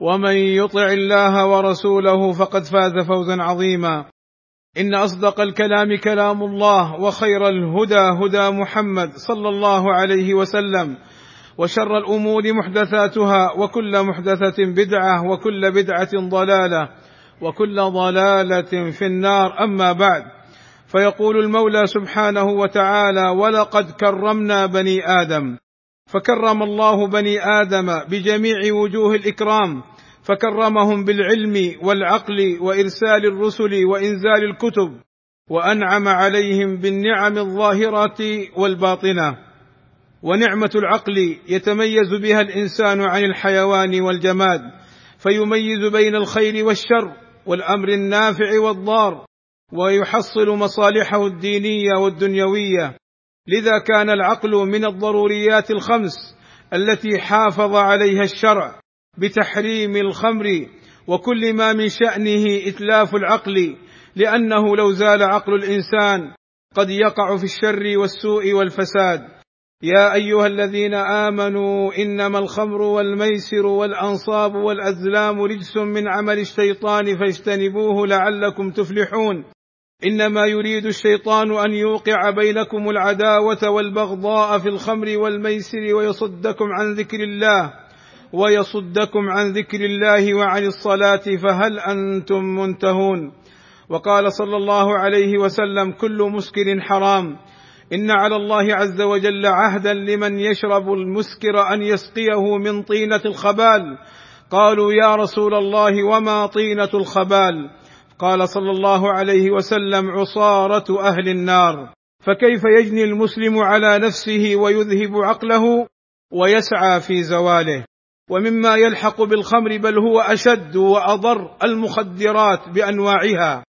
ومن يطع الله ورسوله فقد فاز فوزا عظيما. إن أصدق الكلام كلام الله وخير الهدى هدى محمد صلى الله عليه وسلم وشر الأمور محدثاتها وكل محدثة بدعة وكل بدعة ضلالة وكل ضلالة في النار. أما بعد فيقول المولى سبحانه وتعالى ولقد كرمنا بني آدم. فكرم الله بني آدم بجميع وجوه الإكرام فكرمهم بالعلم والعقل وإرسال الرسل وإنزال الكتب وأنعم عليهم بالنعم الظاهره والباطنة. ونعمة العقل يتميز بها الإنسان عن الحيوان والجماد فيميز بين الخير والشر والأمر النافع والضار ويحصل مصالحه الدينية والدنيوية. لذا كان العقل من الضروريات الخمس التي حافظ عليها الشرع. بتحريم الخمر وكل ما من شأنه إتلاف العقل لأنه لو زال عقل الإنسان قد يقع في الشر والسوء والفساد. يا أيها الذين آمنوا إنما الخمر والميسر والأنصاب والأزلام رجس من عمل الشيطان فاجتنبوه لعلكم تفلحون. إنما يريد الشيطان أن يوقع بينكم العداوة والبغضاء في الخمر والميسر ويصدكم عن ذكر الله. ويصدكم عن ذكر الله وعن الصلاة فهل أنتم منتهون؟ وقال صلى الله عليه وسلم كل مسكر حرام. إن على الله عز وجل عهدا لمن يشرب المسكر أن يسقيه من طينة الخبال. قالوا يا رسول الله وما طينة الخبال؟ قال صلى الله عليه وسلم عصارة أهل النار. فكيف يجني المسلم على نفسه ويذهب عقله ويسعى في زواله؟ ومما يلحق بالخمر بل هو أشد وأضر المخدرات بأنواعها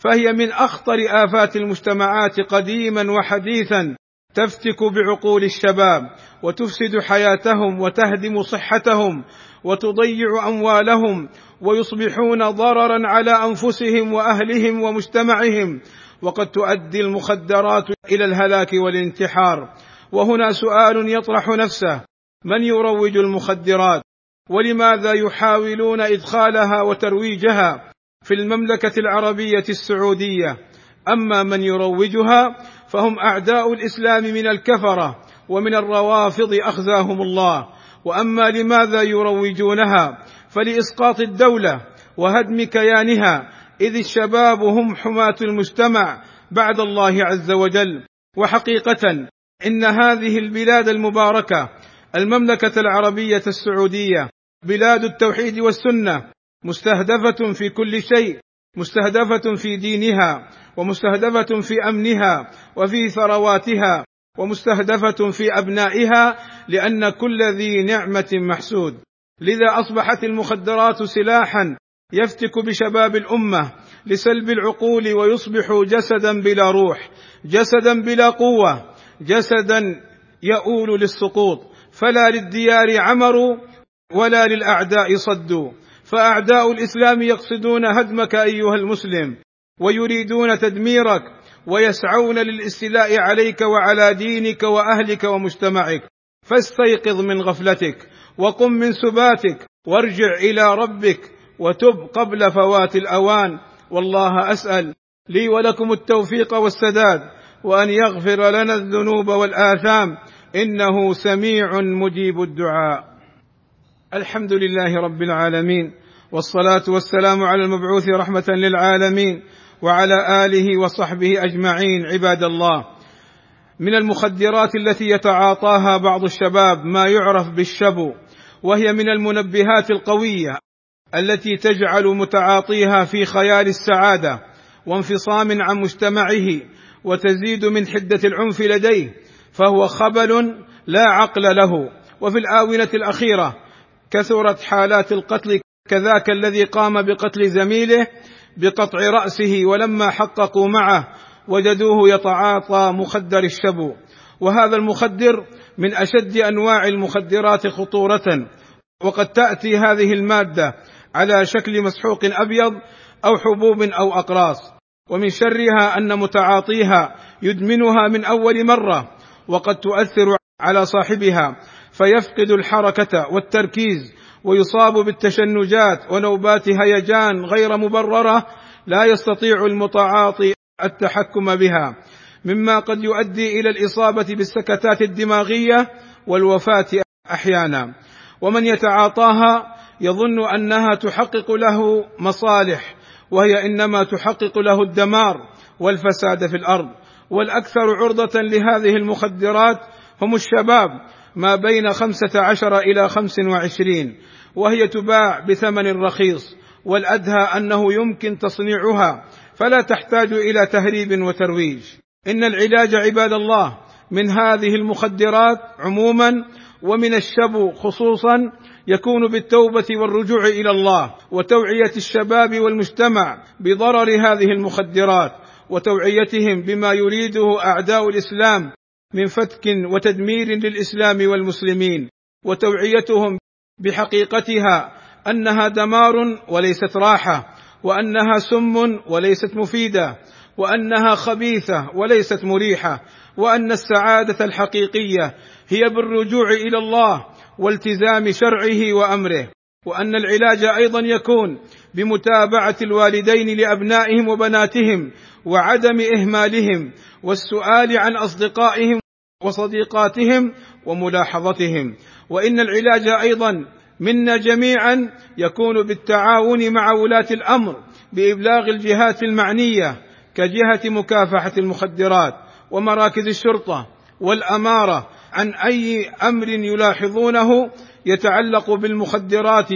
فهي من أخطر آفات المجتمعات قديما وحديثا تفتك بعقول الشباب وتفسد حياتهم وتهدم صحتهم وتضيع أموالهم ويصبحون ضررا على أنفسهم وأهلهم ومجتمعهم وقد تؤدي المخدرات إلى الهلاك والانتحار. وهنا سؤال يطرح نفسه من يروج المخدرات ولماذا يحاولون إدخالها وترويجها في المملكة العربية السعودية؟ أما من يروجها فهم أعداء الإسلام من الكفرة ومن الروافض أخزاهم الله. وأما لماذا يروجونها فلإسقاط الدولة وهدم كيانها إذ الشباب هم حماة المجتمع بعد الله عز وجل. وحقيقة إن هذه البلاد المباركة المملكة العربية السعودية بلاد التوحيد والسنة مستهدفة في كل شيء مستهدفة في دينها ومستهدفة في أمنها وفي ثرواتها ومستهدفة في أبنائها لأن كل ذي نعمة محسود. لذا أصبحت المخدرات سلاحا يفتك بشباب الأمة لسلب العقول ويصبح جسدا بلا روح جسدا بلا قوة جسدا يؤول للسقوط. فلا للديار عمروا ولا للأعداء صدوا فأعداء الإسلام يقصدون هدمك أيها المسلم ويريدون تدميرك ويسعون للاستيلاء عليك وعلى دينك وأهلك ومجتمعك. فاستيقظ من غفلتك وقم من سباتك وارجع إلى ربك وتب قبل فوات الأوان. والله أسأل لي ولكم التوفيق والسداد وأن يغفر لنا الذنوب والآثام إنه سميع مجيب الدعاء. الحمد لله رب العالمين والصلاة والسلام على المبعوث رحمة للعالمين وعلى آله وصحبه أجمعين عباد الله. من المخدرات التي يتعاطاها بعض الشباب ما يعرف بالشبو وهي من المنبهات القوية التي تجعل متعاطيها في خيال السعادة وانفصام عن مجتمعه وتزيد من حدة العنف لديه فهو خبل لا عقل له. وفي الآونة الأخيرة كثرت حالات القتل كذاك الذي قام بقتل زميله بقطع رأسه ولما حققوا معه وجدوه يتعاطى مخدر الشبو وهذا المخدر من أشد أنواع المخدرات خطورة. وقد تأتي هذه المادة على شكل مسحوق أبيض أو حبوب أو أقراص. ومن شرها أن متعاطيها يدمنها من أول مرة. وقد تؤثر على صاحبها فيفقد الحركة والتركيز ويصاب بالتشنجات ونوبات هيجان غير مبررة لا يستطيع المتعاطي التحكم بها. مما قد يؤدي إلى الإصابة بالسكتات الدماغية والوفاة أحيانا. ومن يتعاطاها يظن أنها تحقق له مصالح وهي إنما تحقق له الدمار والفساد في الأرض. والأكثر عرضة لهذه المخدرات هم الشباب ما بين خمسة عشر إلى خمس وعشرين وهي تباع بثمن رخيص والأدهى أنه يمكن تصنيعها فلا تحتاج إلى تهريب وترويج. إن العلاج عباد الله من هذه المخدرات عموما ومن الشبو خصوصا يكون بالتوبة والرجوع إلى الله وتوعية الشباب والمجتمع بضرر هذه المخدرات. وتوعيتهم بما يريده أعداء الإسلام من فتك وتدمير للإسلام والمسلمين وتوعيتهم بحقيقتها أنها دمار وليست راحة وأنها سم وليست مفيدة وأنها خبيثة وليست مريحة وأن السعادة الحقيقية هي بالرجوع إلى الله والتزام شرعه وأمره. وأن العلاج أيضا يكون بمتابعة الوالدين لأبنائهم وبناتهم وعدم إهمالهم والسؤال عن أصدقائهم وصديقاتهم وملاحظتهم. وإن العلاج أيضا منا جميعا يكون بالتعاون مع ولاة الأمر بإبلاغ الجهات المعنية كجهة مكافحة المخدرات ومراكز الشرطة والأمارة عن أي أمر يلاحظونه يتعلق بالمخدرات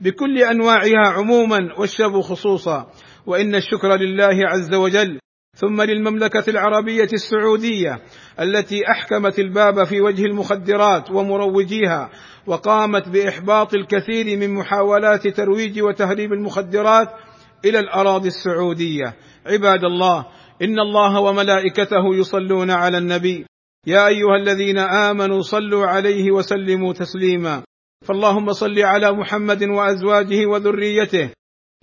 بكل أنواعها عموما والشب خصوصا. وإن الشكر لله عز وجل. ثم للمملكة العربية السعودية التي أحكمت الباب في وجه المخدرات ومروجيها وقامت بإحباط الكثير من محاولات ترويج وتهريب المخدرات إلى الأراضي السعودية. عباد الله إن الله وملائكته يصلون على النبي. يا أيها الذين آمنوا صلوا عليه وسلموا تسليما. فاللهم صل على محمد وأزواجه وذريته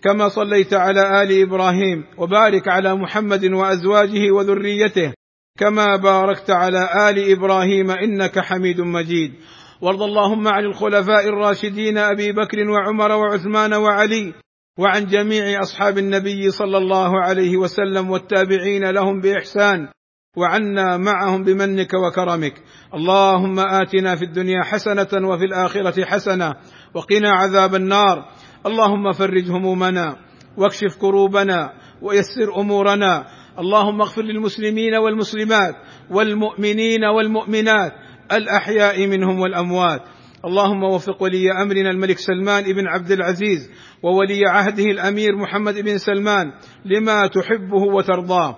كما صليت على آل إبراهيم وبارك على محمد وأزواجه وذريته كما باركت على آل إبراهيم إنك حميد مجيد. وارض اللهم عن الخلفاء الراشدين أبي بكر وعمر وعثمان وعلي وعن جميع أصحاب النبي صلى الله عليه وسلم والتابعين لهم بإحسان. وعنا معهم بمنك وكرمك. اللهم آتنا في الدنيا حسنة وفي الآخرة حسنة وقنا عذاب النار. اللهم فرج همومنا واكشف كروبنا ويسر أمورنا. اللهم اغفر للمسلمين والمسلمات والمؤمنين والمؤمنات الأحياء منهم والأموات. اللهم وفق ولي أمرنا الملك سلمان بن عبد العزيز وولي عهده الأمير محمد بن سلمان لما تحبه وترضاه.